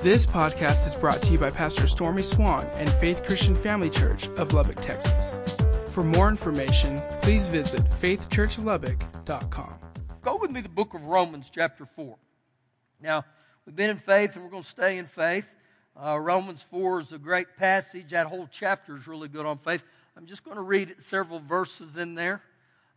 This podcast is brought to you by Pastor Stormy Swann and Faith Christian Family Church of Lubbock, Texas. For more information, please visit faithchurchlubbock.com. Go with me to the book of Romans, chapter 4. Now, we've been in faith and we're going to stay in faith. Uh, Romans 4 is a great passage. That whole chapter is really good on faith. I'm just going to read several verses in there.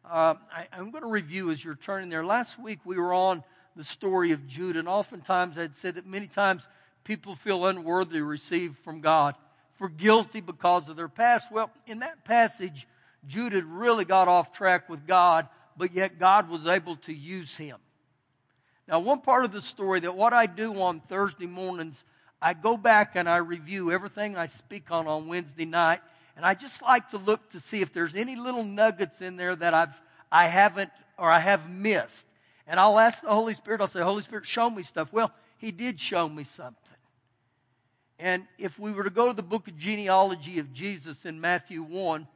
Uh, I, I'm going to review as you're turning there. Last week we were on the story of Judah, and oftentimes I'd said that many times people feel unworthy to receive from God, for guilty because of their past. Well, in that passage, Judah really got off track with God, but yet God was able to use him. Now, one part of the story that what I do on Thursday mornings, I go back and I review everything I speak on on Wednesday night, and I just like to look to see if there's any little nuggets in there that I've I haven't or I have missed. And I'll ask the Holy Spirit, I'll say, Holy Spirit, show me stuff. Well, He did show me something. And if we were to go to the book of genealogy of Jesus in Matthew 1,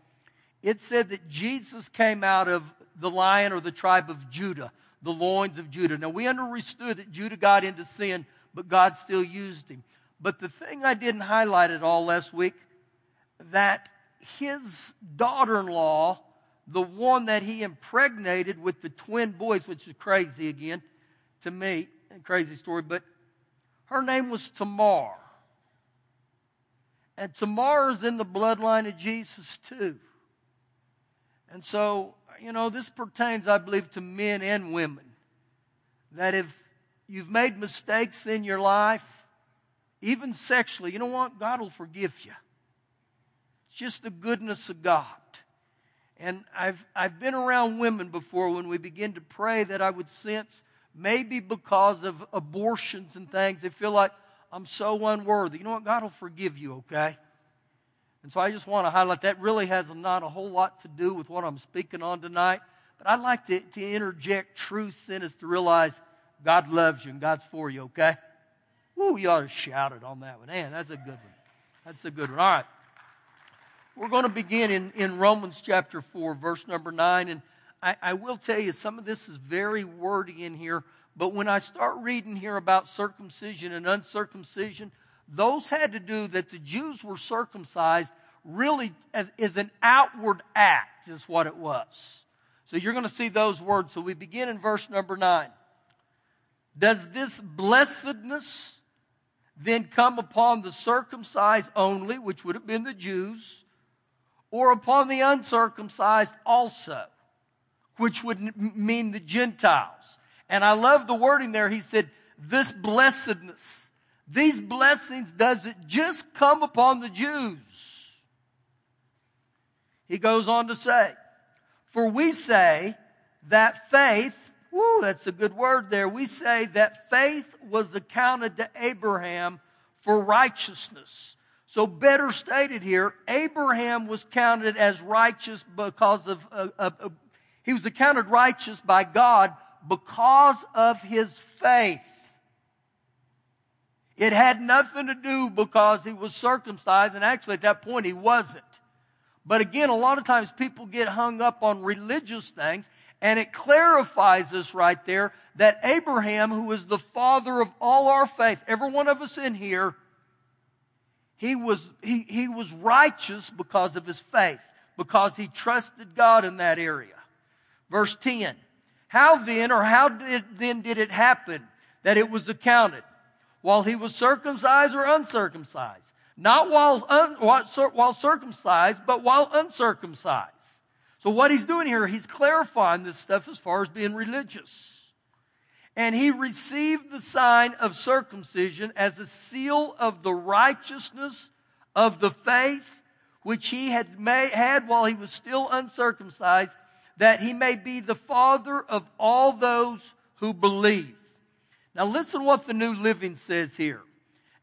it said that Jesus came out of the lion or the tribe of Judah, the loins of Judah. Now, we understood that Judah got into sin, but God still used him. But the thing I didn't highlight at all last week, that his daughter in law, the one that he impregnated with the twin boys, which is crazy again to me, a crazy story, but her name was Tamar. And Tamar is in the bloodline of Jesus too. And so, you know, this pertains, I believe, to men and women. That if you've made mistakes in your life, even sexually, you know what? God will forgive you. It's just the goodness of God. And I've, I've been around women before when we begin to pray that I would sense maybe because of abortions and things, they feel like, I'm so unworthy. You know what? God will forgive you, okay? And so I just want to highlight that really has not a whole lot to do with what I'm speaking on tonight. But I'd like to, to interject truths in us to realize God loves you and God's for you, okay? Woo, you ought to shout it on that one. Man, that's a good one. That's a good one. All right. We're going to begin in, in Romans chapter 4, verse number 9. And I, I will tell you, some of this is very wordy in here. But when I start reading here about circumcision and uncircumcision, those had to do that the Jews were circumcised really as, as an outward act, is what it was. So you're going to see those words. So we begin in verse number nine. Does this blessedness then come upon the circumcised only, which would have been the Jews, or upon the uncircumcised also, which would mean the Gentiles? And I love the wording there. He said, this blessedness, these blessings, doesn't just come upon the Jews? He goes on to say, for we say that faith, whoo, that's a good word there. We say that faith was accounted to Abraham for righteousness. So better stated here, Abraham was counted as righteous because of, uh, uh, he was accounted righteous by God because of his faith. It had nothing to do because he was circumcised, and actually at that point he wasn't. But again, a lot of times people get hung up on religious things, and it clarifies this right there that Abraham, who is the father of all our faith, every one of us in here, he was, he, he was righteous because of his faith, because he trusted God in that area. Verse 10. How then, or how did, then did it happen that it was accounted? While he was circumcised or uncircumcised? Not while, un, while circumcised, but while uncircumcised. So what he's doing here, he's clarifying this stuff as far as being religious. And he received the sign of circumcision as a seal of the righteousness of the faith which he had made, had while he was still uncircumcised that he may be the father of all those who believe. Now listen what the New Living says here.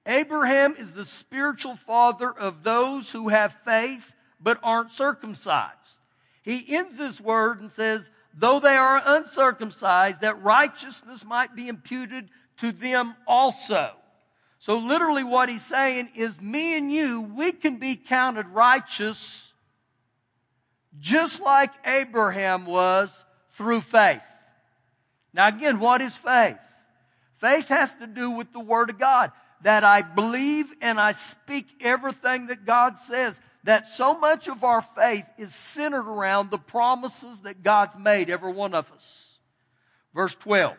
Abraham is the spiritual father of those who have faith but aren't circumcised. He ends this word and says, though they are uncircumcised, that righteousness might be imputed to them also. So literally what he's saying is me and you, we can be counted righteous just like Abraham was through faith. Now again, what is faith? Faith has to do with the Word of God. that I believe and I speak everything that God says. That so much of our faith is centered around the promises that God's made, every one of us. Verse 12.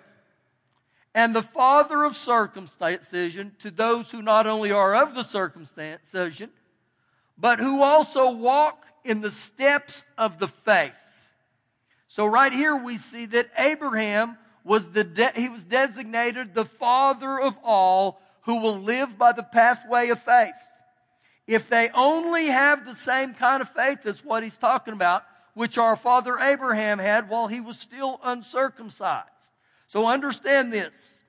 And the father of circumcision to those who not only are of the circumcision, but who also walk in the steps of the faith. So right here we see that Abraham was the, de- he was designated the father of all who will live by the pathway of faith. If they only have the same kind of faith as what he's talking about, which our father Abraham had while he was still uncircumcised. So understand this.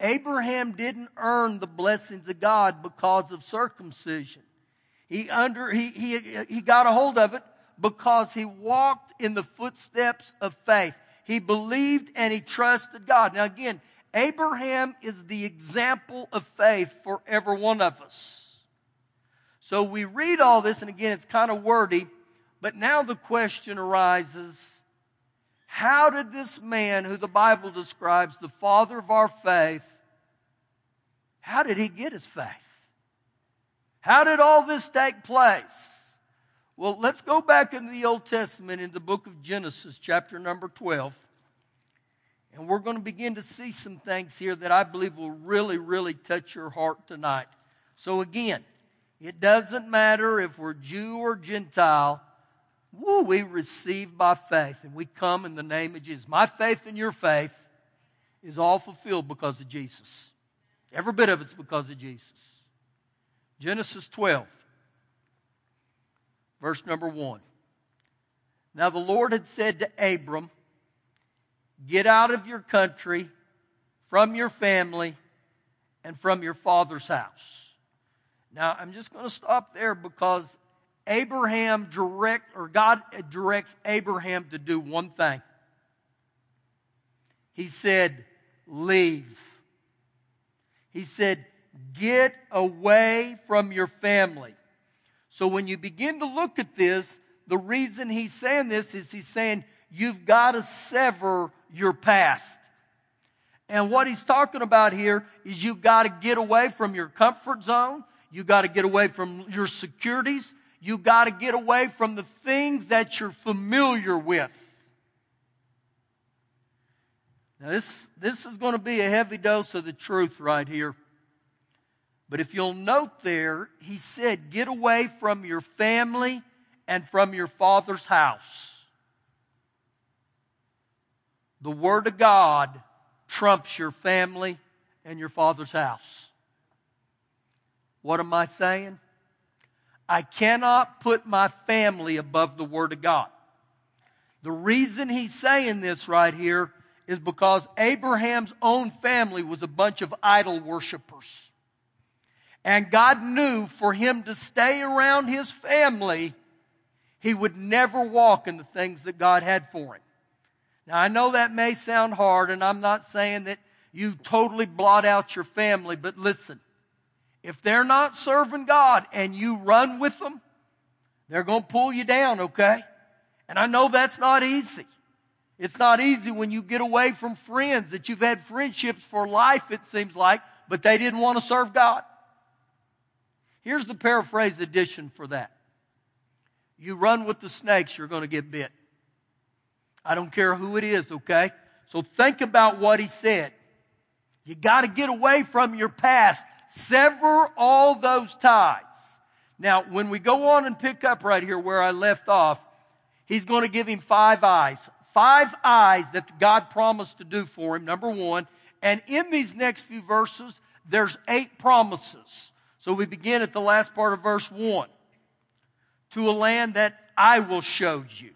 Abraham didn't earn the blessings of God because of circumcision. He under, he, he, he got a hold of it because he walked in the footsteps of faith. He believed and he trusted God. Now again, Abraham is the example of faith for every one of us. So we read all this, and again, it's kind of wordy, but now the question arises how did this man, who the Bible describes the father of our faith, how did he get his faith? How did all this take place? Well, let's go back into the Old Testament in the book of Genesis, chapter number 12. And we're going to begin to see some things here that I believe will really, really touch your heart tonight. So, again, it doesn't matter if we're Jew or Gentile. Woo, we receive by faith and we come in the name of Jesus. My faith and your faith is all fulfilled because of Jesus. Every bit of it's because of Jesus. Genesis 12, verse number 1. Now the Lord had said to Abram, Get out of your country, from your family, and from your father's house. Now, I'm just going to stop there because Abraham direct, or God directs Abraham to do one thing. He said, Leave. He said, Get away from your family. So when you begin to look at this, the reason he's saying this is he's saying, You've got to sever your past. And what he's talking about here is you've got to get away from your comfort zone. You've got to get away from your securities. You've got to get away from the things that you're familiar with. Now, this, this is going to be a heavy dose of the truth right here. But if you'll note there, he said, get away from your family and from your father's house the Word of God trumps your family and your father's house. What am I saying? I cannot put my family above the Word of God. The reason he's saying this right here is because Abraham's own family was a bunch of idol worshippers. And God knew for him to stay around his family, he would never walk in the things that God had for him. Now, I know that may sound hard, and I'm not saying that you totally blot out your family, but listen. If they're not serving God and you run with them, they're going to pull you down, okay? And I know that's not easy. It's not easy when you get away from friends that you've had friendships for life, it seems like, but they didn't want to serve God. Here's the paraphrase edition for that. You run with the snakes, you're going to get bit. I don't care who it is, okay? So think about what he said. You got to get away from your past. Sever all those ties. Now, when we go on and pick up right here where I left off, he's going to give him five eyes. Five eyes that God promised to do for him, number one. And in these next few verses, there's eight promises. So we begin at the last part of verse one. To a land that I will show you.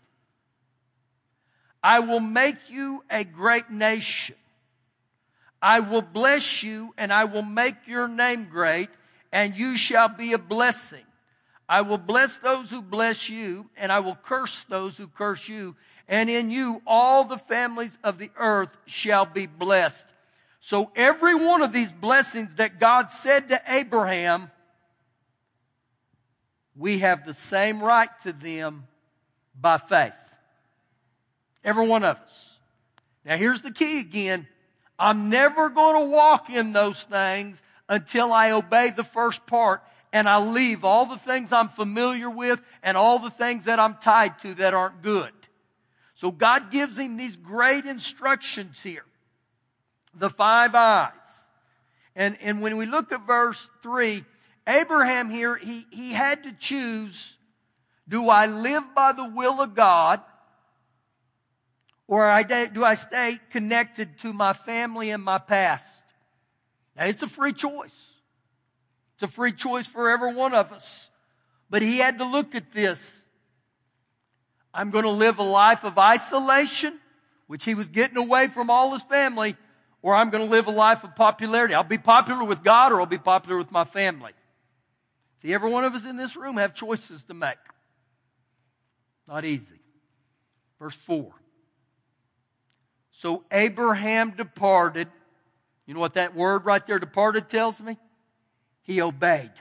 I will make you a great nation. I will bless you and I will make your name great and you shall be a blessing. I will bless those who bless you and I will curse those who curse you. And in you all the families of the earth shall be blessed. So every one of these blessings that God said to Abraham, we have the same right to them by faith. Every one of us. Now here's the key again. I'm never going to walk in those things until I obey the first part and I leave all the things I'm familiar with and all the things that I'm tied to that aren't good. So God gives him these great instructions here. The five eyes. And, and when we look at verse three, Abraham here, he, he had to choose, do I live by the will of God or I, do I stay connected to my family and my past? Now, it's a free choice. It's a free choice for every one of us. But he had to look at this. I'm going to live a life of isolation, which he was getting away from all his family, or I'm going to live a life of popularity. I'll be popular with God or I'll be popular with my family. See, every one of us in this room have choices to make. Not easy. Verse 4. So Abraham departed. You know what that word right there, departed, tells me? He obeyed.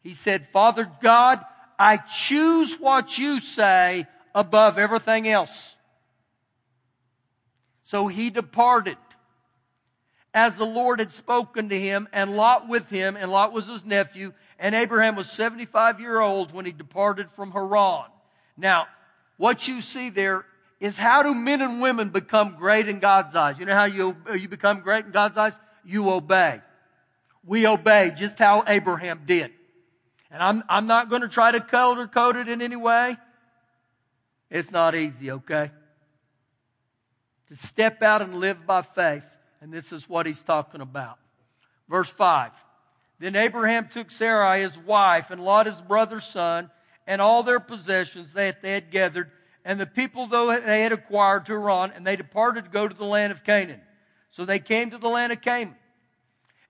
He said, Father God, I choose what you say above everything else. So he departed as the Lord had spoken to him, and Lot with him, and Lot was his nephew, and Abraham was 75 year old when he departed from Haran. Now, what you see there is how do men and women become great in God's eyes? You know how you, you become great in God's eyes? You obey. We obey just how Abraham did. And I'm, I'm not going to try to color code it in any way. It's not easy, okay? To step out and live by faith. And this is what he's talking about. Verse 5. Then Abraham took Sarai, his wife, and Lot, his brother's son, and all their possessions that they had gathered and the people though they had acquired to Haran, and they departed to go to the land of Canaan. So they came to the land of Canaan.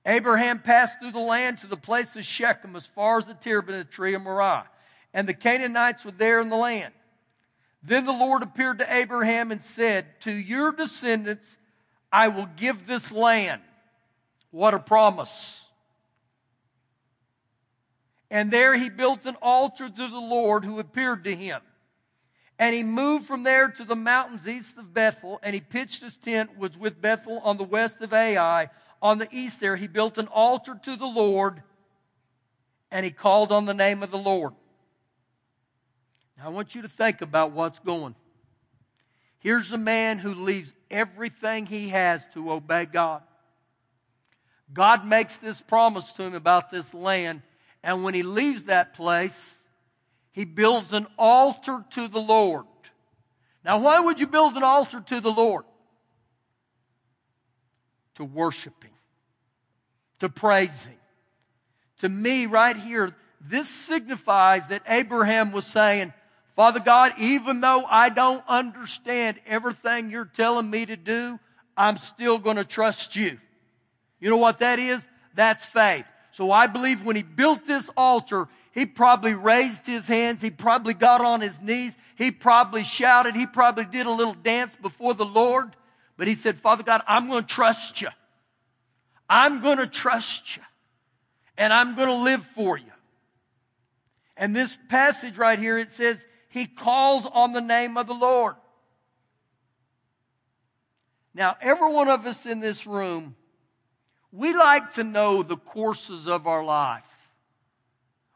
Abraham passed through the land to the place of Shechem as far as the terebinth tree of Moreh. And the Canaanites were there in the land. Then the Lord appeared to Abraham and said, To your descendants I will give this land. What a promise. And there he built an altar to the Lord who appeared to him. And he moved from there to the mountains east of Bethel, and he pitched his tent, was with Bethel on the west of Ai. On the east there, he built an altar to the Lord, and he called on the name of the Lord. Now I want you to think about what's going. Here's a man who leaves everything he has to obey God. God makes this promise to him about this land, and when he leaves that place, he builds an altar to the Lord. Now, why would you build an altar to the Lord? To worship Him, to praise Him. To me, right here, this signifies that Abraham was saying, Father God, even though I don't understand everything you're telling me to do, I'm still going to trust you. You know what that is? That's faith. So I believe when he built this altar, he probably raised his hands. He probably got on his knees. He probably shouted. He probably did a little dance before the Lord. But he said, Father God, I'm going to trust you. I'm going to trust you. And I'm going to live for you. And this passage right here, it says, He calls on the name of the Lord. Now, every one of us in this room, we like to know the courses of our life.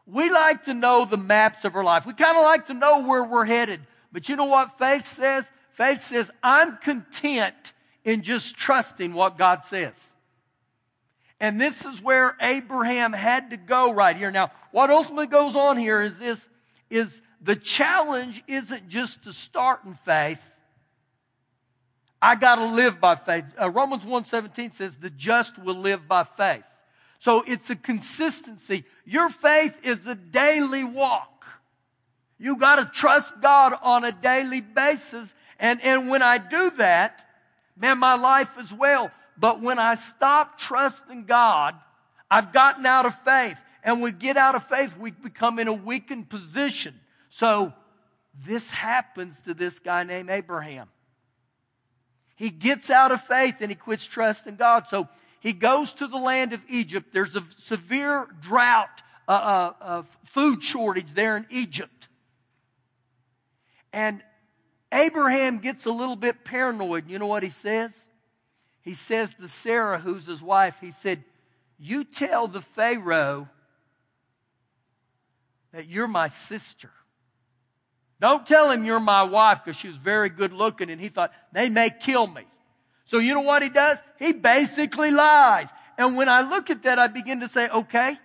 We like to know the maps of our life. We kind of like to know where we're headed. But you know what faith says? Faith says, I'm content in just trusting what God says. And this is where Abraham had to go right here. Now, what ultimately goes on here is this, is the challenge isn't just to start in faith. I gotta live by faith. Uh, Romans 1.17 says the just will live by faith. So it's a consistency. Your faith is a daily walk. You gotta trust God on a daily basis. And, and when I do that, man, my life is well. But when I stop trusting God, I've gotten out of faith. And we get out of faith, we become in a weakened position. So this happens to this guy named Abraham. He gets out of faith and he quits trusting God. So he goes to the land of Egypt. There's a severe drought, uh, uh, uh, food shortage there in Egypt. And Abraham gets a little bit paranoid. You know what he says? he says to Sarah, who's his wife, he said, You tell the Pharaoh that you're my sister. Don't tell him you're my wife because she was very good looking and he thought, they may kill me. So you know what he does? He basically lies. And when I look at that, I begin to say, okay,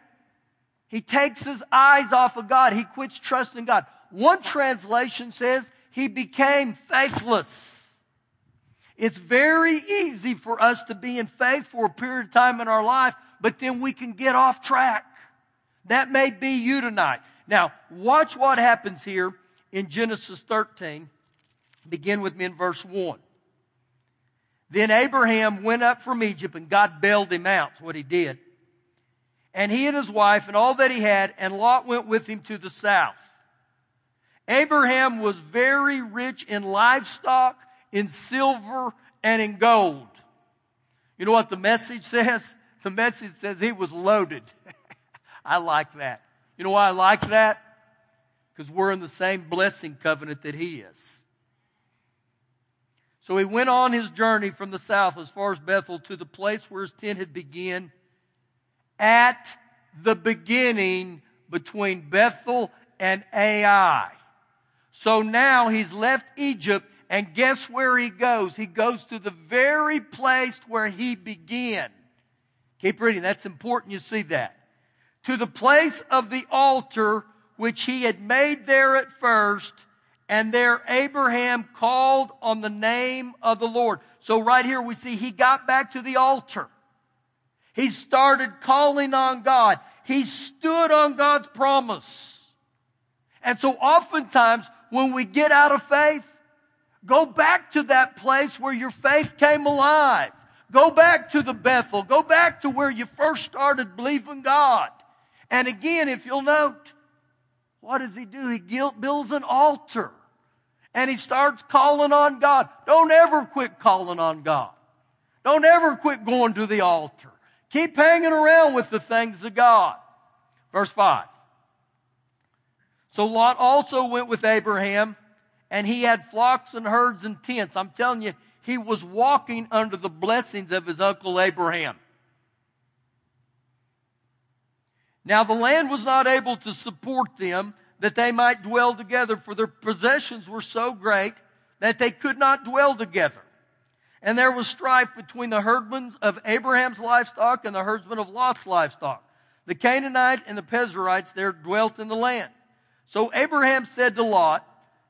he takes his eyes off of God. He quits trusting God. One translation says he became faithless. It's very easy for us to be in faith for a period of time in our life, but then we can get off track. That may be you tonight. Now, watch what happens here in Genesis 13. Begin with me in verse 1. Then Abraham went up from Egypt and God bailed him out. What he did. And he and his wife and all that he had, and Lot went with him to the south. Abraham was very rich in livestock, in silver, and in gold. You know what the message says? The message says he was loaded. I like that. You know why I like that? Because we're in the same blessing covenant that he is. So he went on his journey from the south as far as Bethel to the place where his tent had begun at the beginning between Bethel and Ai. So now he's left Egypt and guess where he goes? He goes to the very place where he began. Keep reading. That's important you see that. To the place of the altar which he had made there at first and there Abraham called on the name of the Lord. So right here we see he got back to the altar. He started calling on God. He stood on God's promise. And so oftentimes when we get out of faith, go back to that place where your faith came alive. Go back to the Bethel. Go back to where you first started believing God. And again, if you'll note, what does he do? He builds an altar and he starts calling on God. Don't ever quit calling on God. Don't ever quit going to the altar. Keep hanging around with the things of God. Verse 5. So Lot also went with Abraham, and he had flocks and herds and tents. I'm telling you, he was walking under the blessings of his uncle Abraham. Now the land was not able to support them, that they might dwell together, for their possessions were so great that they could not dwell together. And there was strife between the herdmen of Abraham's livestock and the herdsmen of Lot's livestock. The Canaanite and the Perizzites there dwelt in the land. So Abraham said to Lot,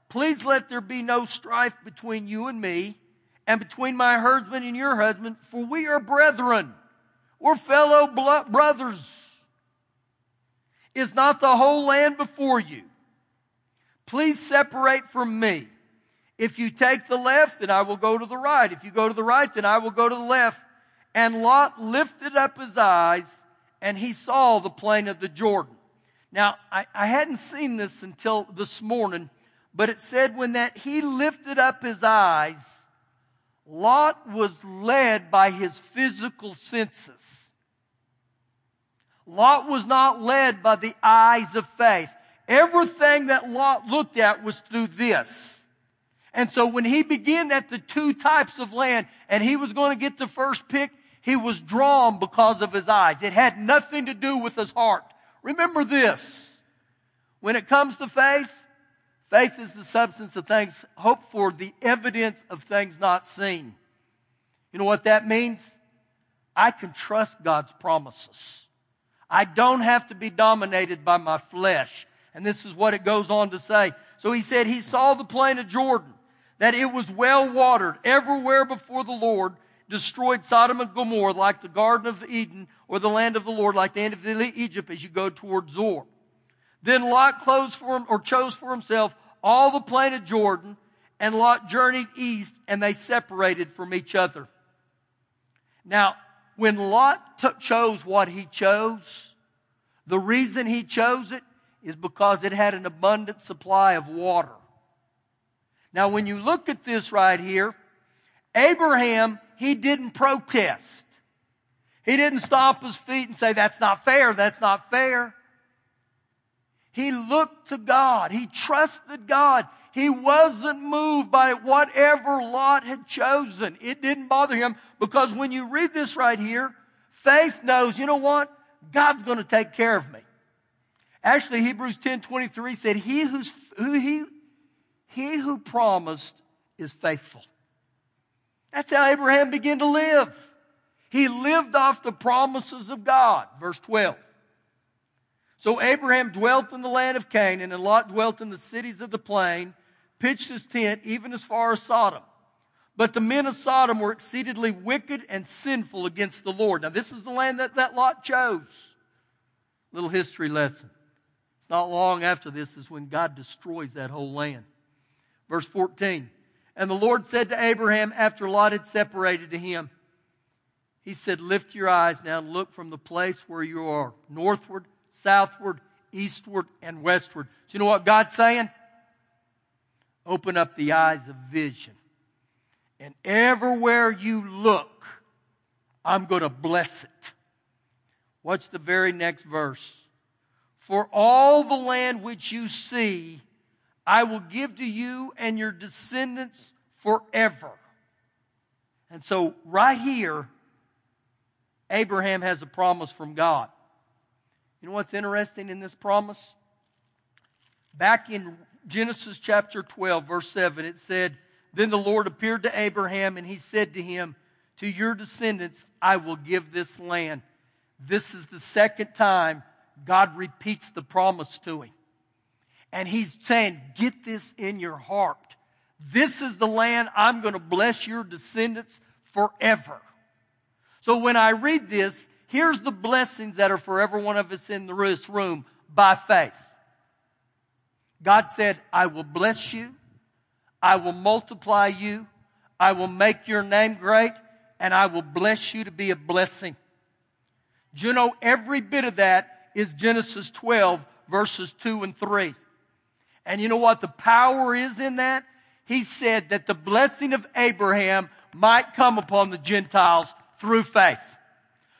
Please let there be no strife between you and me, and between my herdsmen and your husband, for we are brethren. We're fellow brothers. Is not the whole land before you? Please separate from me. If you take the left, then I will go to the right. If you go to the right, then I will go to the left. And Lot lifted up his eyes and he saw the plain of the Jordan. Now, I, I hadn't seen this until this morning, but it said when that he lifted up his eyes, Lot was led by his physical senses. Lot was not led by the eyes of faith. Everything that Lot looked at was through this. And so when he began at the two types of land and he was going to get the first pick, he was drawn because of his eyes. It had nothing to do with his heart. Remember this. When it comes to faith, faith is the substance of things hoped for, the evidence of things not seen. You know what that means? I can trust God's promises. I don't have to be dominated by my flesh. And this is what it goes on to say. So he said he saw the plain of Jordan, that it was well watered everywhere before the Lord, destroyed Sodom and Gomorrah like the Garden of Eden or the land of the Lord, like the end of Egypt as you go toward Zoar. Then Lot closed for him, or chose for himself all the plain of Jordan, and Lot journeyed east, and they separated from each other. Now, when Lot t- chose what he chose, the reason he chose it is because it had an abundant supply of water. Now, when you look at this right here, Abraham, he didn't protest. He didn't stomp his feet and say, that's not fair, that's not fair. He looked to God. He trusted God. He wasn't moved by whatever Lot had chosen. It didn't bother him because when you read this right here, faith knows, you know what? God's going to take care of me. Actually, Hebrews 10 23 said, He who's, who he, he who promised is faithful. That's how Abraham began to live. He lived off the promises of God. Verse 12. So Abraham dwelt in the land of Canaan, and Lot dwelt in the cities of the plain, pitched his tent even as far as Sodom. But the men of Sodom were exceedingly wicked and sinful against the Lord. Now, this is the land that, that Lot chose. Little history lesson. It's not long after this is when God destroys that whole land. Verse 14. And the Lord said to Abraham after Lot had separated to him, He said, Lift your eyes now and look from the place where you are, northward southward, eastward, and westward. So you know what God's saying? Open up the eyes of vision. And everywhere you look, I'm going to bless it. Watch the very next verse. For all the land which you see, I will give to you and your descendants forever. And so, right here, Abraham has a promise from God. You know what's interesting in this promise? Back in Genesis chapter 12, verse 7, it said, Then the Lord appeared to Abraham and he said to him, To your descendants I will give this land. This is the second time God repeats the promise to him. And he's saying, Get this in your heart. This is the land I'm going to bless your descendants forever. So when I read this, Here's the blessings that are for every one of us in this room by faith. God said, I will bless you. I will multiply you. I will make your name great and I will bless you to be a blessing. Do you know every bit of that is Genesis 12 verses 2 and 3. And you know what the power is in that? He said that the blessing of Abraham might come upon the Gentiles through faith.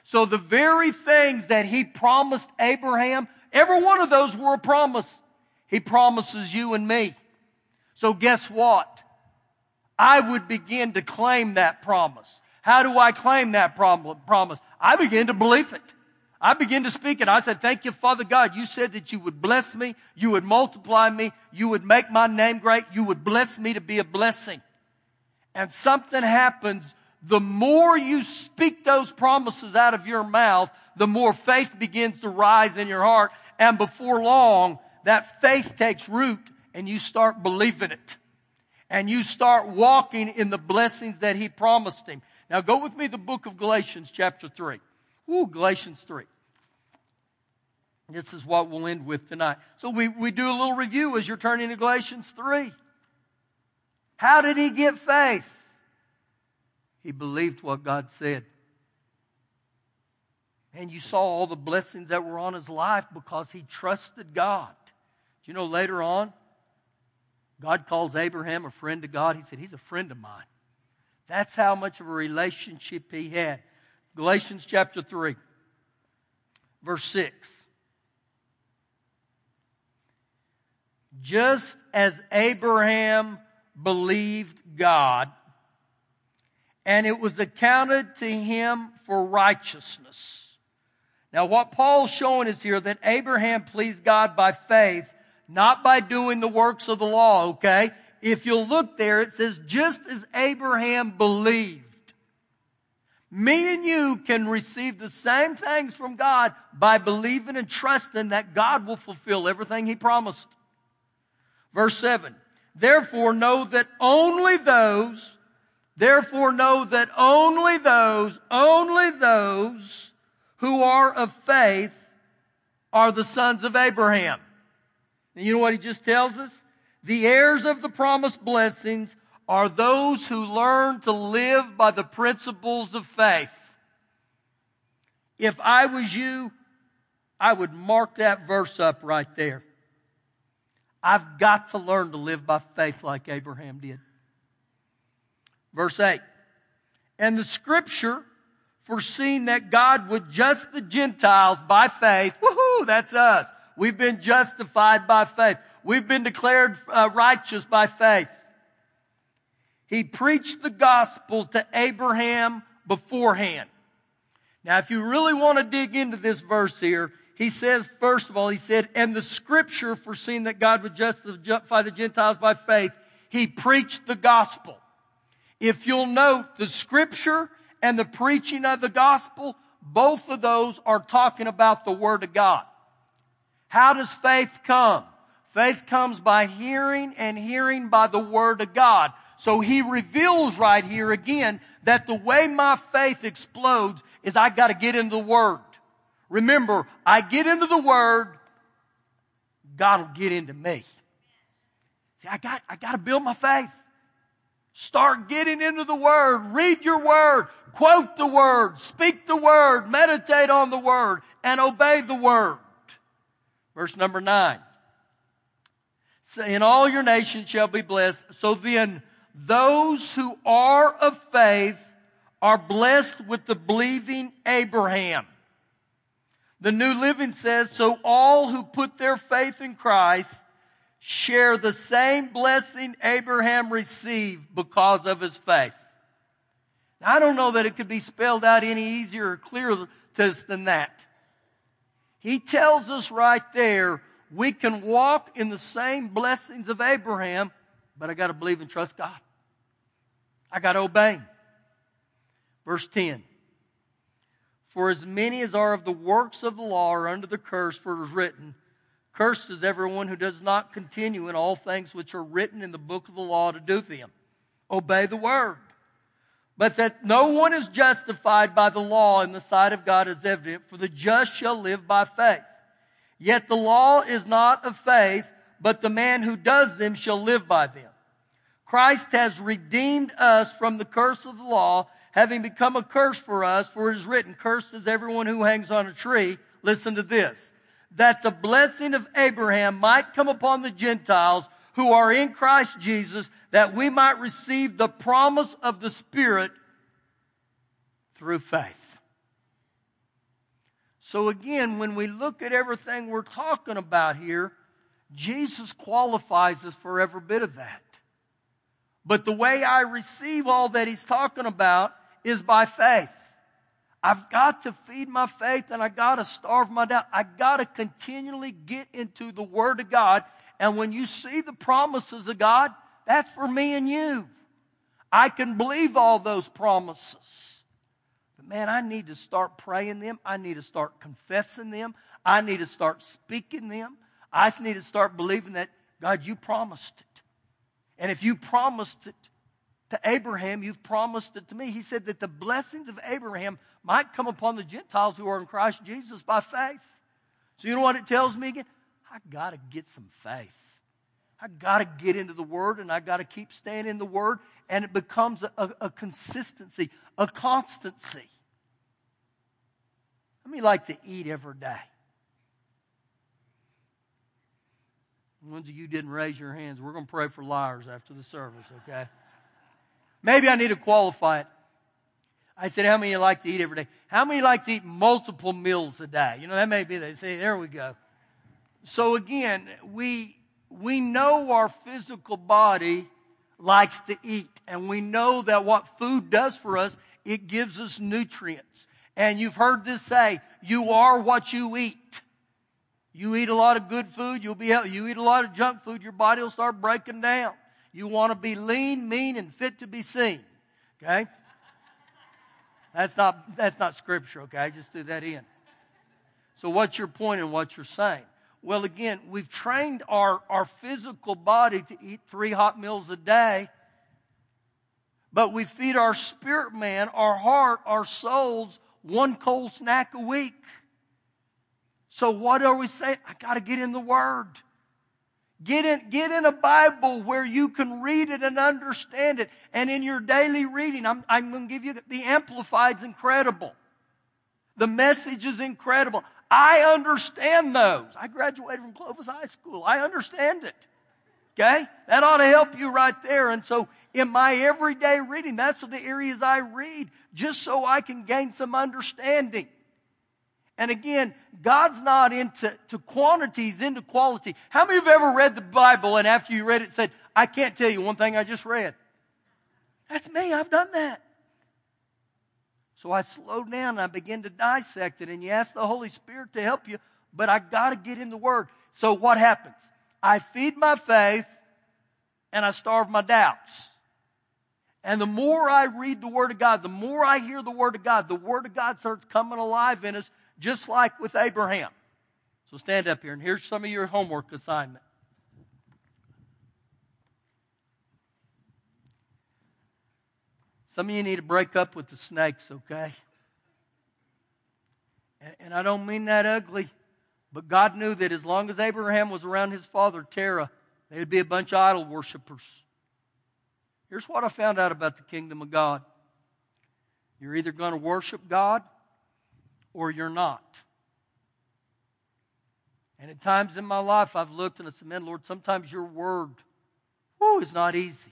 So the very things that he promised Abraham, every one of those were a promise. He promises you and me. So guess what? I would begin to claim that promise. How do I claim that promise? I begin to believe it. I begin to speak it. I said, thank you, Father God. You said that you would bless me. You would multiply me. You would make my name great. You would bless me to be a blessing. And something happens the more you speak those promises out of your mouth, the more faith begins to rise in your heart. And before long, that faith takes root and you start believing it. And you start walking in the blessings that he promised him. Now go with me to the book of Galatians chapter 3. Ooh, Galatians 3. This is what we'll end with tonight. So we, we do a little review as you're turning to Galatians 3. How did he get faith? He believed what God said. And you saw all the blessings that were on his life because he trusted God. Do you know later on, God calls Abraham a friend of God? He said, He's a friend of mine. That's how much of a relationship he had. Galatians chapter 3, verse 6. Just as Abraham believed God, and it was accounted to him for righteousness. Now, what Paul's showing is here that Abraham pleased God by faith, not by doing the works of the law, okay? If you'll look there, it says, just as Abraham believed. Me and you can receive the same things from God by believing and trusting that God will fulfill everything He promised. Verse 7. Therefore know that only those Therefore know that only those, only those who are of faith are the sons of Abraham. And you know what he just tells us? The heirs of the promised blessings are those who learn to live by the principles of faith. If I was you, I would mark that verse up right there. I've got to learn to live by faith like Abraham did. Verse 8. And the scripture, foreseeing that God would just the Gentiles by faith, woohoo, that's us, We've been justified by faith. We've been declared uh, righteous by faith. He preached the gospel to Abraham beforehand. Now, if you really want to dig into this verse here, he says, first of all, he said, and the scripture foreseeing that God would justify the Gentiles by faith, he preached the gospel. If you'll note, the scripture and the preaching of the gospel, both of those are talking about the word of God. How does faith come? Faith comes by hearing and hearing by the word of God. So he reveals right here again that the way my faith explodes is I got to get into the word. Remember, I get into the word, God will get into me. See, I got, I got to build my faith. Start getting into the Word. Read your Word. Quote the Word. Speak the Word. Meditate on the Word and obey the Word. Verse number nine. In all your nations shall be blessed. So then, those who are of faith are blessed with the believing Abraham. The New Living says, so all who put their faith in Christ share the same blessing Abraham received because of his faith. Now, I don't know that it could be spelled out any easier or clearer than that. He tells us right there we can walk in the same blessings of Abraham, but I got to believe and trust God. I got to obey him. Verse 10. For as many as are of the works of the law are under the curse, for it is written, Cursed is everyone who does not continue in all things which are written in the book of the law to do them. Obey the word. But that no one is justified by the law in the sight of God is evident, for the just shall live by faith. Yet the law is not of faith, but the man who does them shall live by them. Christ has redeemed us from the curse of the law, having become a curse for us, for it is written, Cursed is everyone who hangs on a tree. Listen to this that the blessing of Abraham might come upon the Gentiles who are in Christ Jesus, that we might receive the promise of the Spirit through faith. So again, when we look at everything we're talking about here, Jesus qualifies us for every bit of that. But the way I receive all that he's talking about is by faith. I've got to feed my faith and I got to starve my doubt. I got to continually get into the Word of God. And when you see the promises of God, that's for me and you. I can believe all those promises. But man, I need to start praying them. I need to start confessing them. I need to start speaking them. I just need to start believing that, God, you promised it. And if you promised it to Abraham, you've promised it to me. He said that the blessings of Abraham might come upon the Gentiles who are in Christ Jesus by faith. So, you know what it tells me again? I got to get some faith. I got to get into the Word and I got to keep staying in the Word, and it becomes a, a, a consistency, a constancy. How many like to eat every day? The ones of you didn't raise your hands, we're going to pray for liars after the service, okay? Maybe I need to qualify it. I said, How many like to eat every day? How many like to eat multiple meals a day? You know, that may be, they say, There we go. So again, we, we know our physical body likes to eat, and we know that what food does for us, it gives us nutrients. And you've heard this say, you are what you eat. You eat a lot of good food, you'll be you eat a lot of junk food, your body will start breaking down. You want to be lean, mean, and fit to be seen. Okay? That's not, that's not scripture, okay? I just threw that in. So, what's your point and what you're saying? Well, again, we've trained our, our physical body to eat three hot meals a day, but we feed our spirit man, our heart, our souls, one cold snack a week. So, what are we saying? I got to get in the Word. Get in, get in a Bible where you can read it and understand it. And in your daily reading, I'm, I'm going to give you the Amplified's incredible. The message is incredible. I understand those. I graduated from Clovis High School. I understand it. Okay? That ought to help you right there. And so in my everyday reading, that's the areas I read just so I can gain some understanding. And again, God's not into to quantities, into quality. How many of you have ever read the Bible and after you read it said, I can't tell you one thing I just read? That's me. I've done that. So I slowed down and I begin to dissect it. And you ask the Holy Spirit to help you, but I got to get in the Word. So what happens? I feed my faith and I starve my doubts. And the more I read the Word of God, the more I hear the Word of God, the Word of God starts coming alive in us just like with Abraham. So stand up here, and here's some of your homework assignment. Some of you need to break up with the snakes, okay? And, and I don't mean that ugly, but God knew that as long as Abraham was around his father Terah, they'd be a bunch of idol worshippers. Here's what I found out about the kingdom of God you're either going to worship God or you're not. And at times in my life, I've looked and I said, Man, Lord, sometimes your word whew, is not easy.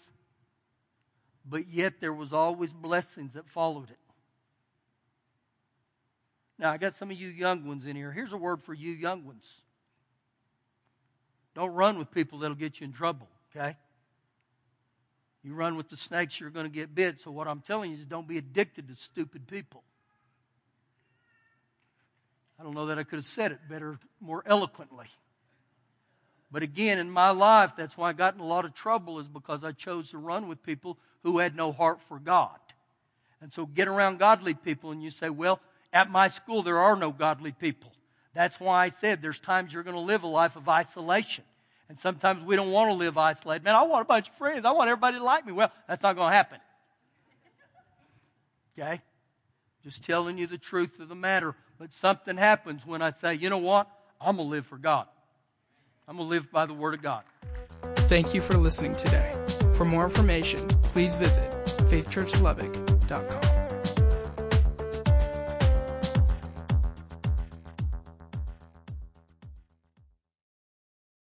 But yet there was always blessings that followed it. Now, I got some of you young ones in here. Here's a word for you young ones. Don't run with people that'll get you in trouble, okay? You run with the snakes, you're going to get bit. So, what I'm telling you is don't be addicted to stupid people. I don't know that I could have said it better, more eloquently. But again, in my life, that's why I got in a lot of trouble, is because I chose to run with people who had no heart for God. And so get around godly people, and you say, Well, at my school, there are no godly people. That's why I said there's times you're going to live a life of isolation. And sometimes we don't want to live isolated. Man, I want a bunch of friends. I want everybody to like me. Well, that's not going to happen. Okay? Just telling you the truth of the matter. But something happens when I say, you know what? I'm going to live for God. I'm going to live by the Word of God. Thank you for listening today. For more information, please visit faithchurchlubbock.com.